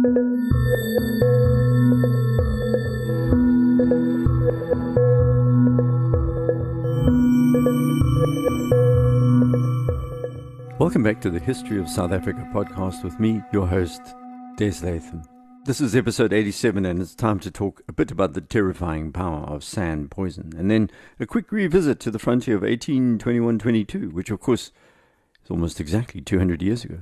Welcome back to the History of South Africa podcast with me, your host, Des Latham. This is episode 87, and it's time to talk a bit about the terrifying power of San poison, and then a quick revisit to the frontier of 1821 22, which, of course, is almost exactly 200 years ago.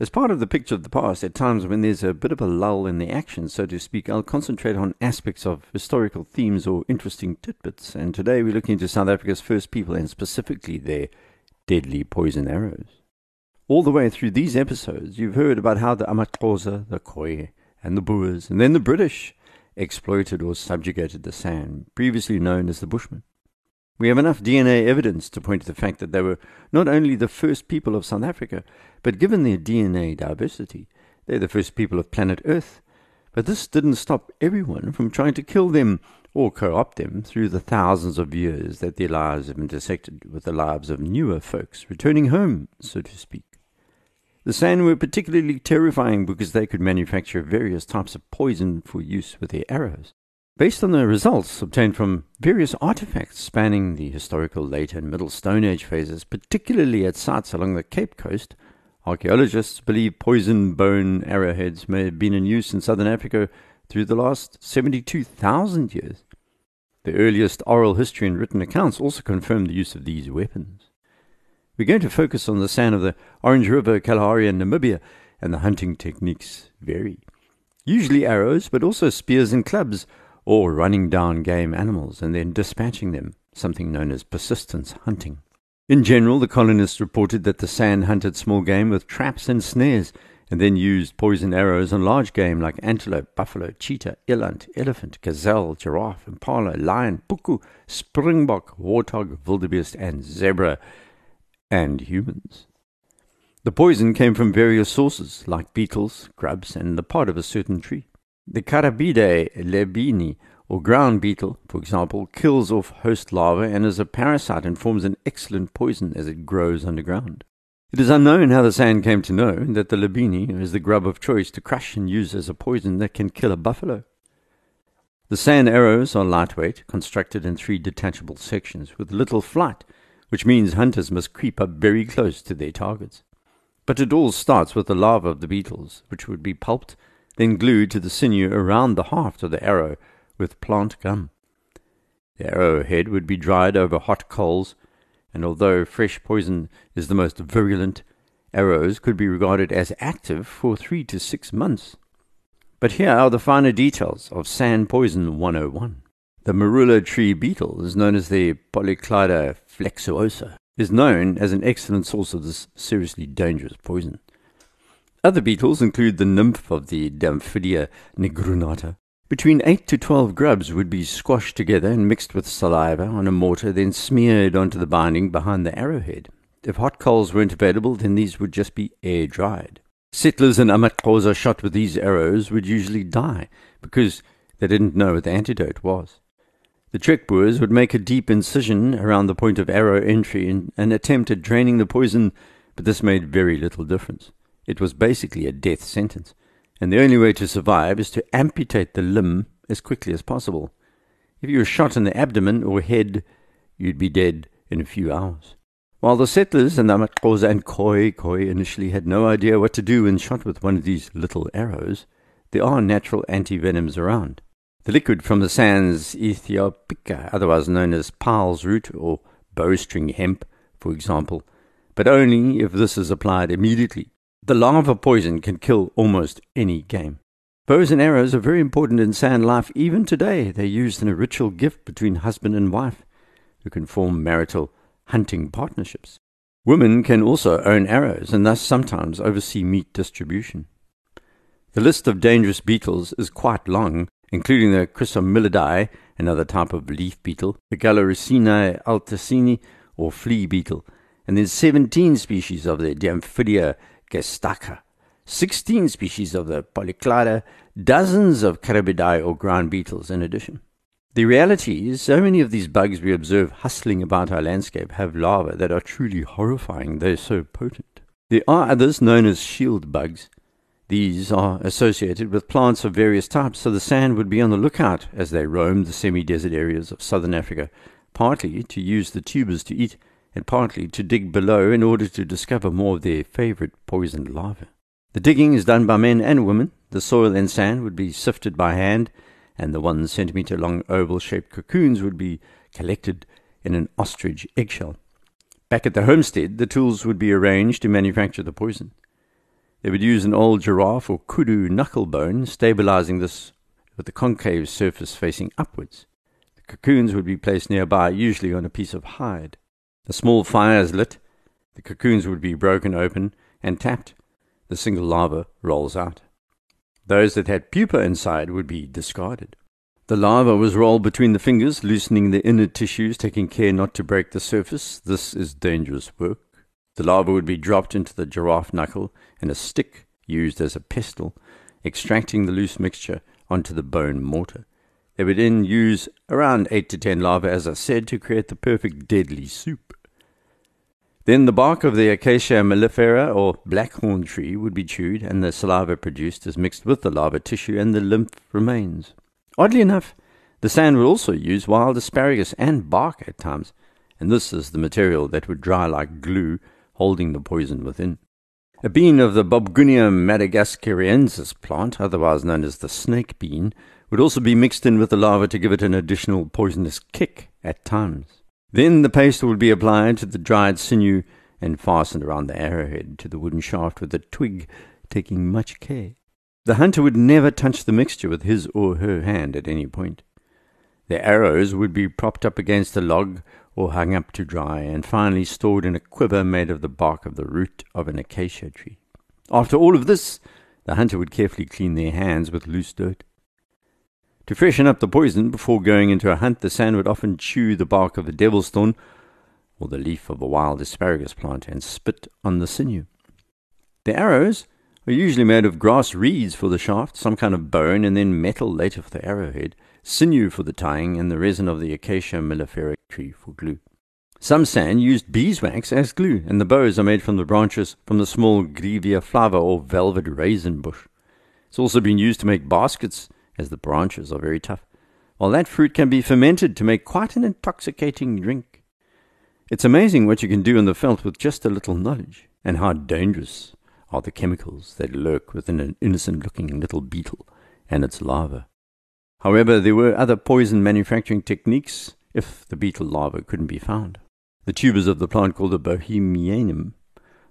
As part of the picture of the past, at times when there's a bit of a lull in the action, so to speak, I'll concentrate on aspects of historical themes or interesting tidbits, and today we're looking into South Africa's first people and specifically their deadly poison arrows. All the way through these episodes, you've heard about how the Amaxhosa, the Khoi, and the Boers, and then the British exploited or subjugated the San, previously known as the Bushmen. We have enough DNA evidence to point to the fact that they were not only the first people of South Africa, but given their DNA diversity, they're the first people of planet Earth. But this didn't stop everyone from trying to kill them or co opt them through the thousands of years that their lives have intersected with the lives of newer folks returning home, so to speak. The San were particularly terrifying because they could manufacture various types of poison for use with their arrows. Based on the results obtained from various artifacts spanning the historical late and middle Stone Age phases, particularly at sites along the Cape Coast, archaeologists believe poison bone arrowheads may have been in use in southern Africa through the last 72,000 years. The earliest oral history and written accounts also confirm the use of these weapons. We're going to focus on the San of the Orange River, Kalahari, and Namibia, and the hunting techniques vary. Usually arrows, but also spears and clubs, or running down game animals and then dispatching them, something known as persistence hunting. In general, the colonists reported that the San hunted small game with traps and snares, and then used poison arrows on large game like antelope, buffalo, cheetah, eland, elephant, gazelle, giraffe, impala, lion, puku, springbok, warthog, wildebeest, and zebra and humans. The poison came from various sources, like beetles, grubs, and the pod of a certain tree. The Carabidae lebini, or ground beetle, for example, kills off host larvae and is a parasite and forms an excellent poison as it grows underground. It is unknown how the San came to know that the lebini is the grub of choice to crush and use as a poison that can kill a buffalo. The San arrows are lightweight, constructed in three detachable sections with little flight which means hunters must creep up very close to their targets. But it all starts with the larva of the beetles, which would be pulped, then glued to the sinew around the haft of the arrow with plant gum. The arrowhead would be dried over hot coals, and although fresh poison is the most virulent, arrows could be regarded as active for three to six months. But here are the finer details of San Poison 101. The marula tree beetle is known as the Polyclada flexuosa, is known as an excellent source of this seriously dangerous poison. Other beetles include the nymph of the Diamphidia nigroornata. Between 8 to 12 grubs would be squashed together and mixed with saliva on a mortar, then smeared onto the binding behind the arrowhead. If hot coals weren't available, then these would just be air dried. Settlers in Amaxhosa shot with these arrows would usually die because they didn't know what the antidote was. The Trekboers would make a deep incision around the point of arrow entry and, and attempt at draining the poison, but this made very little difference. It was basically a death sentence, and the only way to survive is to amputate the limb as quickly as possible. If you were shot in the abdomen or head, you'd be dead in a few hours. While the settlers and the Amaxhosa and Khoi Khoi initially had no idea what to do when shot with one of these little arrows, there are natural antivenoms around. The liquid from the sands Ethiopica, otherwise known as Paarl's root or bowstring hemp, for example, but only if this is applied immediately. The larva poison can kill almost any game. Bows and arrows are very important in San life even today. They're used in a ritual gift between husband and wife who can form marital hunting partnerships. Women can also own arrows and thus sometimes oversee meat distribution. The list of dangerous beetles is quite long, including the Chrysomelidae, another type of leaf beetle, the Galerucinae Alticini, or flea beetle, and then 17 species of the Diamphidia gestaca, 16 species of the polyclada, dozens of Carabidae or ground beetles in addition. The reality is, so many of these bugs we observe hustling about our landscape have larvae that are truly horrifying. They're so potent. There are others known as shield bugs, These are associated with plants of various types, so the San would be on the lookout as they roamed the semi desert areas of southern Africa, partly to use the tubers to eat, and partly to dig below in order to discover more of their favorite poisoned larvae. The digging is done by men and women. The soil and sand would be sifted by hand, and the one centimeter long oval shaped cocoons would be collected in an ostrich eggshell. Back at the homestead, the tools would be arranged to manufacture the poison. They would use an old giraffe or kudu knuckle bone, stabilizing this with the concave surface facing upwards. The cocoons would be placed nearby, usually on a piece of hide. A small fire is lit, the cocoons would be broken open and tapped. The single larva rolls out. Those that had pupa inside would be discarded. The larva was rolled between the fingers, loosening the inner tissues, taking care not to break the surface. This is dangerous work. The larva would be dropped into the giraffe knuckle and a stick used as a pestle, extracting the loose mixture onto the bone mortar. They would then use around 8 to 10 larvae, as I said, to create the perfect deadly soup. Then the bark of the Acacia mellifera or blackhorn tree would be chewed, and the saliva produced is mixed with the larva tissue, and the lymph remains. Oddly enough, the San would also use wild asparagus and bark at times, and this is the material that would dry like glue, holding the poison within. A bean of the Bobgunia madagascariensis plant, otherwise known as the snake bean, would also be mixed in with the larva to give it an additional poisonous kick at times. Then the paste would be applied to the dried sinew and fastened around the arrowhead to the wooden shaft with a twig, taking much care. The hunter would never touch the mixture with his or her hand at any point. The arrows would be propped up against a log or hung up to dry, and finally stored in a quiver made of the bark of the root of an acacia tree. After all of this, the hunter would carefully clean their hands with loose dirt. To freshen up the poison before going into a hunt, the San would often chew the bark of the devil's thorn or the leaf of a wild asparagus plant and spit on the sinew. The arrows are usually made of grass reeds for the shaft, some kind of bone, and then metal later for the arrowhead sinew for the tying, and the resin of the Acacia mellifera tree for glue. Some San used beeswax as glue, and the bows are made from the branches from the small Grewia flava or velvet raisin bush. It's also been used to make baskets, as the branches are very tough, while that fruit can be fermented to make quite an intoxicating drink. It's amazing what you can do in the veld with just a little knowledge, and how dangerous are the chemicals that lurk within an innocent looking little beetle and its larva. However, there were other poison manufacturing techniques if the beetle larva couldn't be found. The tubers of the plant called the boehmianum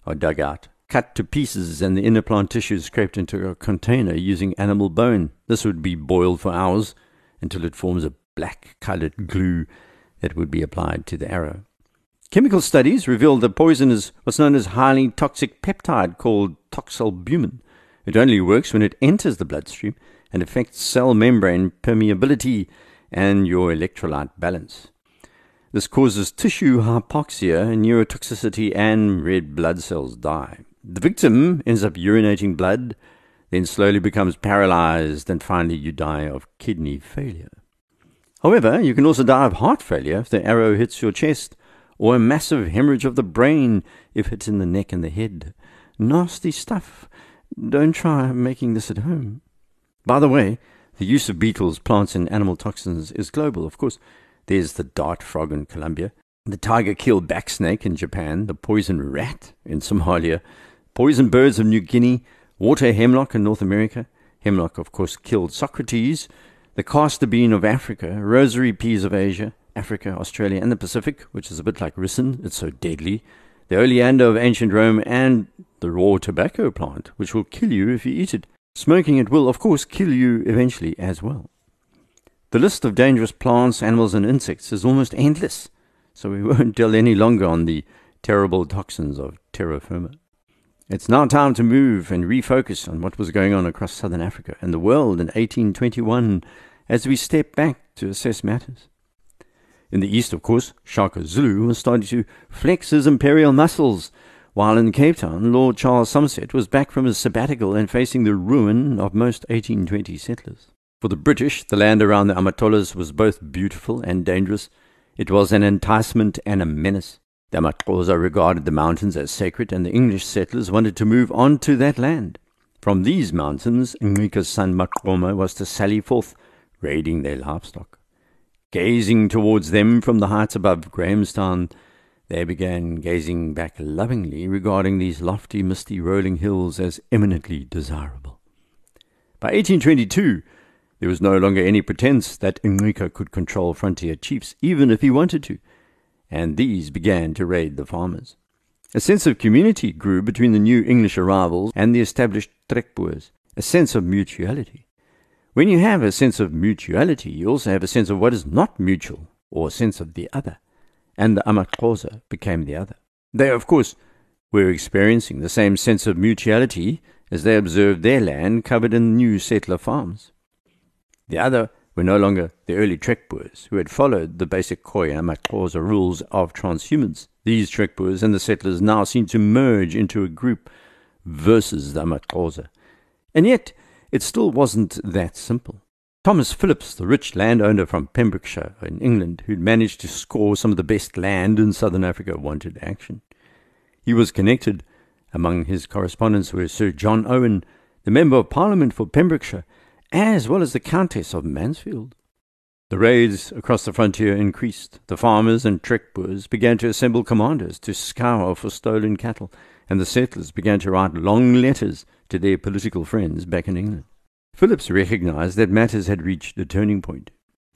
are dug out, cut to pieces, and the inner plant tissue scraped into a container using animal bone. This would be boiled for hours until it forms a black colored glue that would be applied to the arrow. Chemical studies revealed the poison is what's known as highly toxic peptide called toxalbumin. It only works when it enters the bloodstream and affects cell membrane permeability and your electrolyte balance. This causes tissue hypoxia, neurotoxicity, and red blood cells die. The victim ends up urinating blood, then slowly becomes paralyzed, and finally you die of kidney failure. However, you can also die of heart failure if the arrow hits your chest, or a massive hemorrhage of the brain if it's in the neck and the head. Nasty stuff. Don't try making this at home. By the way, the use of beetles, plants, and animal toxins is global. Of course, there's the dart frog in Colombia, the tiger kill keelback snake in Japan, the poison rat in Somalia, poison birds of New Guinea, water hemlock in North America. Hemlock, of course, killed Socrates, the castor bean of Africa, rosary peas of Asia, Africa, Australia, and the Pacific, which is a bit like ricin, it's so deadly, the oleander of ancient Rome, and the raw tobacco plant, which will kill you if you eat it. Smoking it will, of course, kill you eventually as well. The list of dangerous plants, animals, and insects is almost endless, so we won't dwell any longer on the terrible toxins of terra firma. It's now time to move and refocus on what was going on across southern Africa and the world in 1821 as we step back to assess matters. In the east, of course, Shaka Zulu was starting to flex his imperial muscles while in Cape Town, Lord Charles Somerset was back from his sabbatical and facing the ruin of most 1820 settlers. For the British, the land around the Amatolas was both beautiful and dangerous. It was an enticement and a menace. The Amatolas regarded the mountains as sacred, and the English settlers wanted to move on to that land. From these mountains, Ncika's son Maqoma was to sally forth, raiding their livestock. Gazing towards them from the heights above Grahamstown, they began gazing back lovingly, regarding these lofty, misty, rolling hills as eminently desirable. By 1822, there was no longer any pretense that Ncika could control frontier chiefs, even if he wanted to, and these began to raid the farmers. A sense of community grew between the new English arrivals and the established Trekboers, a sense of mutuality. When you have a sense of mutuality, you also have a sense of what is not mutual, or a sense of the other, and the Amaxhosa became the other. They, of course, were experiencing the same sense of mutuality as they observed their land covered in new settler farms. The other were no longer the early Trekboers who had followed the basic Khoi and Amaxhosa rules of transhumance. These Trekboers and the settlers now seemed to merge into a group versus the Amaxhosa. And yet, it still wasn't that simple. Thomas Phillips, the rich landowner from Pembrokeshire in England, who'd managed to score some of the best land in southern Africa, wanted action. He was connected. Among his correspondents were Sir John Owen, the Member of Parliament for Pembrokeshire, as well as the Countess of Mansfield. The raids across the frontier increased. The farmers and Trekboers began to assemble commanders to scour for stolen cattle, and the settlers began to write long letters to their political friends back in England. Phillips recognized that matters had reached a turning point.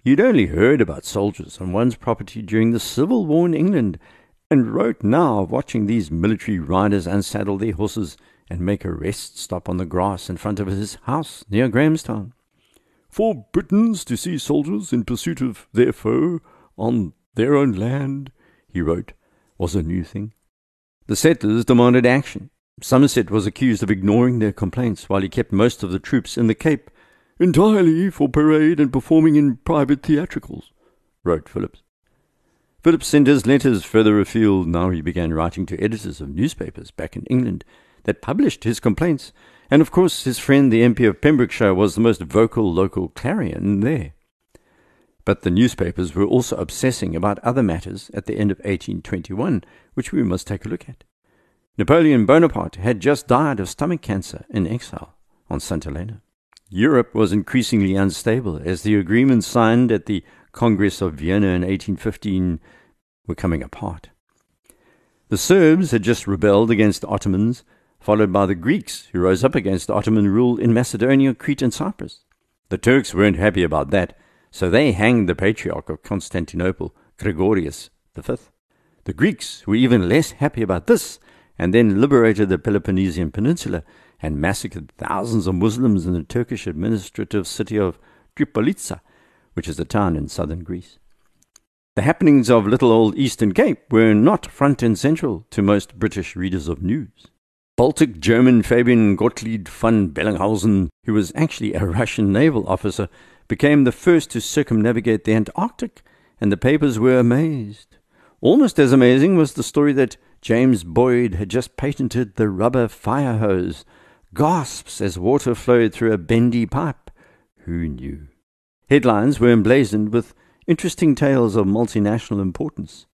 He'd only heard about soldiers on one's property during the Civil War in England, and wrote now of watching these military riders unsaddle their horses and make a rest stop on the grass in front of his house near Grahamstown. For Britons to see soldiers in pursuit of their foe on their own land, he wrote, was a new thing. The settlers demanded action. Somerset was accused of ignoring their complaints while he kept most of the troops in the Cape, entirely for parade and performing in private theatricals, wrote Phillips. Phillips sent his letters further afield. Now he began writing to editors of newspapers back in England that published his complaints and of course, his friend, the MP of Pembrokeshire, was the most vocal local clarion there. But the newspapers were also obsessing about other matters at the end of 1821, which we must take a look at. Napoleon Bonaparte had just died of stomach cancer in exile on St. Helena. Europe was increasingly unstable as the agreements signed at the Congress of Vienna in 1815 were coming apart. The Serbs had just rebelled against the Ottomans followed by the Greeks, who rose up against Ottoman rule in Macedonia, Crete, and Cyprus. The Turks weren't happy about that, so they hanged the Patriarch of Constantinople, Gregorius V. The Greeks were even less happy about this, and then liberated the Peloponnesian Peninsula and massacred thousands of Muslims in the Turkish administrative city of Tripolitsa, which is a town in southern Greece. The happenings of little old Eastern Cape were not front and central to most British readers of news. Baltic German Fabian Gottlieb von Bellingshausen, who was actually a Russian naval officer, became the first to circumnavigate the Antarctic, and the papers were amazed. Almost as amazing was the story that James Boyd had just patented the rubber fire hose. Gasps as water flowed through a bendy pipe. Who knew? Headlines were emblazoned with interesting tales of multinational importance.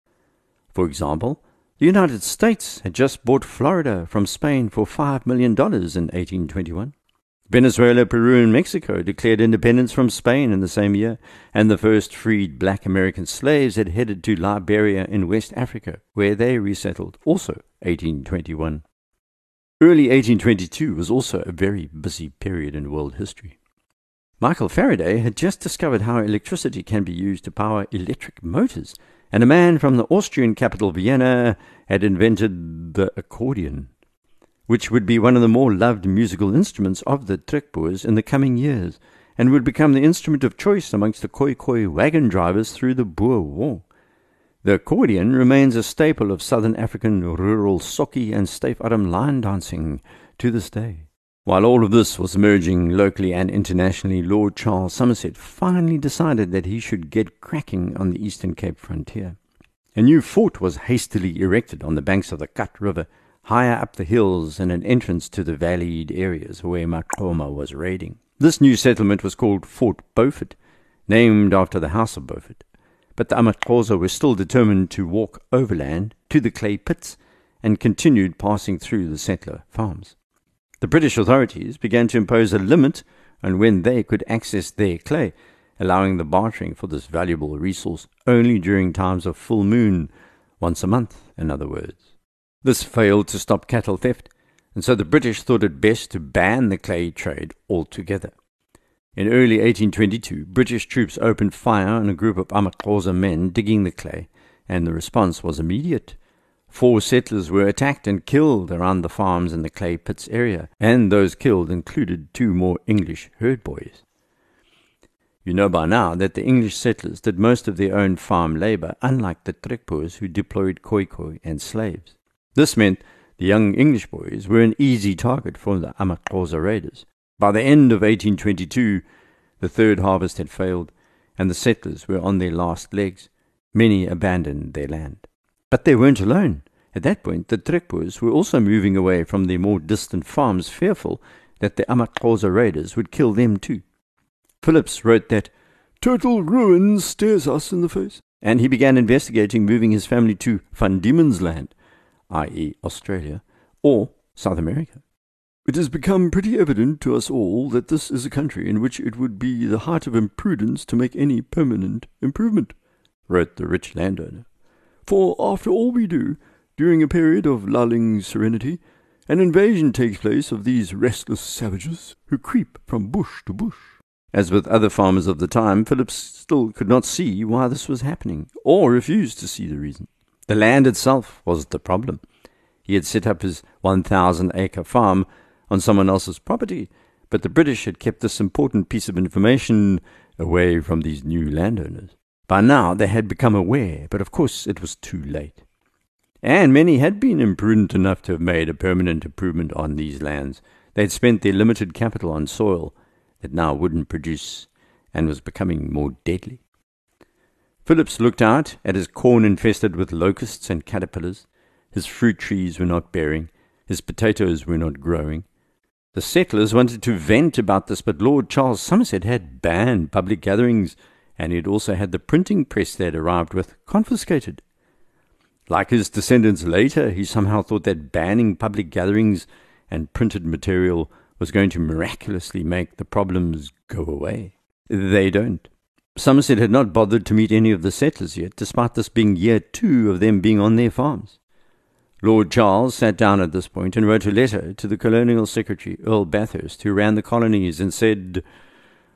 For example, the United States had just bought Florida from Spain for $5 million in 1821. Venezuela, Peru, and Mexico declared independence from Spain in the same year, and the first freed black American slaves had headed to Liberia in West Africa, where they resettled, also 1821. Early 1822 was also a very busy period in world history. Michael Faraday had just discovered how electricity can be used to power electric motors, and a man from the Austrian capital Vienna had invented the accordion, which would be one of the more loved musical instruments of the Trekboers in the coming years, and would become the instrument of choice amongst the Khoi Khoi wagon drivers through the Boer War. The accordion remains a staple of southern African rural sokkie and Staafarm line dancing to this day. While all of this was emerging locally and internationally, Lord Charles Somerset finally decided that he should get cracking on the Eastern Cape frontier. A new fort was hastily erected on the banks of the Kat River, higher up the hills and an entrance to the valleyed areas where Maqoma was raiding. This new settlement was called Fort Beaufort, named after the House of Beaufort. But the Amaxhosa were still determined to walk overland to the clay pits and continued passing through the settler farms. The British authorities began to impose a limit on when they could access their clay, allowing the bartering for this valuable resource only during times of full moon, once a month, in other words. This failed to stop cattle theft, and so the British thought it best to ban the clay trade altogether. In early 1822, British troops opened fire on a group of Amaxhosa men digging the clay, and the response was immediate. Four settlers were attacked and killed around the farms in the clay pits area, and those killed included two more English herd boys. You know by now that the English settlers did most of their own farm labor, unlike the Trekboers who deployed Khoikhoi and slaves. This meant the young English boys were an easy target for the Amaxhosa raiders. By the end of 1822, the third harvest had failed, and the settlers were on their last legs. Many abandoned their land. But they weren't alone. At that point, the Trekboers were also moving away from their more distant farms, fearful that the Amaxhosa raiders would kill them too. Phillips wrote that total ruin stares us in the face, and he began investigating moving his family to Van Diemen's Land, i.e., Australia, or South America. It has become pretty evident to us all that this is a country in which it would be the height of imprudence to make any permanent improvement, wrote the rich landowner. For after all we do, during a period of lulling serenity, an invasion takes place of these restless savages who creep from bush to bush. As with other farmers of the time, Phillips still could not see why this was happening, or refused to see the reason. The land itself was the problem. He had set up his 1,000 acre farm on someone else's property, but the British had kept this important piece of information away from these new landowners. By now they had become aware, but of course it was too late. And many had been imprudent enough to have made a permanent improvement on these lands. They had spent their limited capital on soil that now wouldn't produce and was becoming more deadly. Phillips looked out at his corn infested with locusts and caterpillars. His fruit trees were not bearing. His potatoes were not growing. The settlers wanted to vent about this, but Lord Charles Somerset had banned public gatherings, and he'd also had the printing press they'd arrived with confiscated. Like his descendants later, he somehow thought that banning public gatherings and printed material was going to miraculously make the problems go away. They don't. Somerset had not bothered to meet any of the settlers yet, despite this being year two of them being on their farms. Lord Charles sat down at this point and wrote a letter to the Colonial Secretary, Earl Bathurst, who ran the colonies, and said,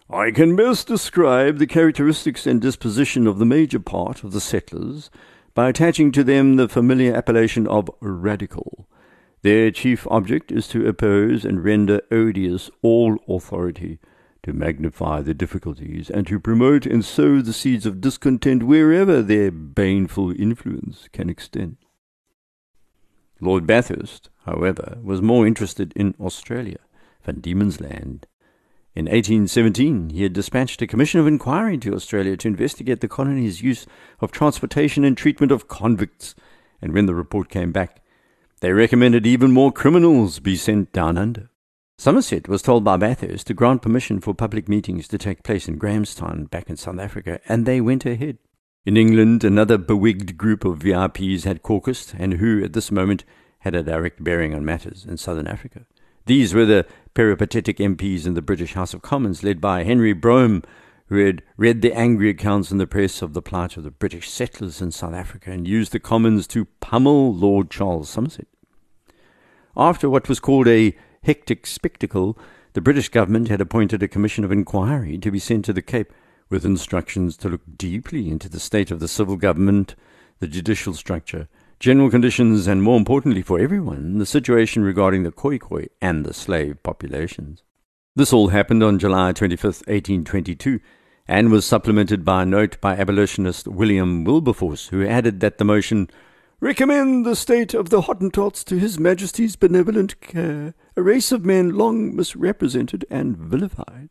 I can best describe the characteristics and disposition of the major part of the settlers by attaching to them the familiar appellation of radical. Their chief object is to oppose and render odious all authority, to magnify the difficulties, and to promote and sow the seeds of discontent wherever their baneful influence can extend. Lord Bathurst, however, was more interested in Australia, Van Diemen's Land. In 1817, he had dispatched a commission of inquiry to Australia to investigate the colony's use of transportation and treatment of convicts, and when the report came back, they recommended even more criminals be sent down under. Somerset was told by Bathurst to grant permission for public meetings to take place in Grahamstown, back in South Africa, and they went ahead. In England, another bewigged group of VIPs had caucused, and who, at this moment, had a direct bearing on matters in southern Africa. These were the peripatetic MPs in the British House of Commons, led by Henry Brougham, who had read the angry accounts in the press of the plight of the British settlers in South Africa and used the Commons to pummel Lord Charles Somerset. After what was called a hectic spectacle, the British government had appointed a commission of inquiry to be sent to the Cape with instructions to look deeply into the state of the civil government, the judicial structure, general conditions, and more importantly for everyone, the situation regarding the Khoikhoi and the slave populations. This all happened on July 25, 1822, and was supplemented by a note by abolitionist William Wilberforce, who added that the motion recommend the state of the Hottentots to His Majesty's benevolent care, a race of men long misrepresented and vilified.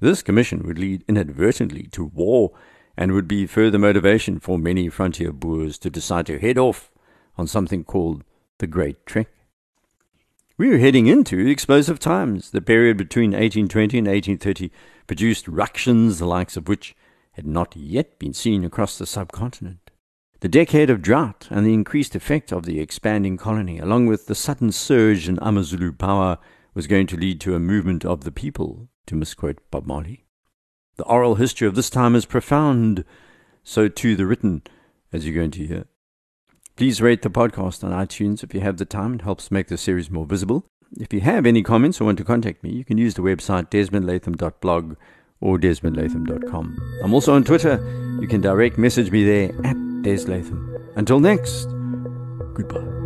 This commission would lead inadvertently to war and would be further motivation for many frontier Boers to decide to head off on something called the Great Trek. We were heading into explosive times. The period between 1820 and 1830 produced ructions the likes of which had not yet been seen across the subcontinent. The decade of drought and the increased effect of the expanding colony, along with the sudden surge in Amazulu power, was going to lead to a movement of the people, to misquote Bob Marley. The oral history of this time is profound, so too the written, as you're going to hear. Please rate the podcast on iTunes if you have the time. It helps make the series more visible. If you have any comments or want to contact me, you can use the website desmondlatham.blog or desmondlatham.com. I'm also on Twitter. You can direct message me there at deslatham. Until next, goodbye.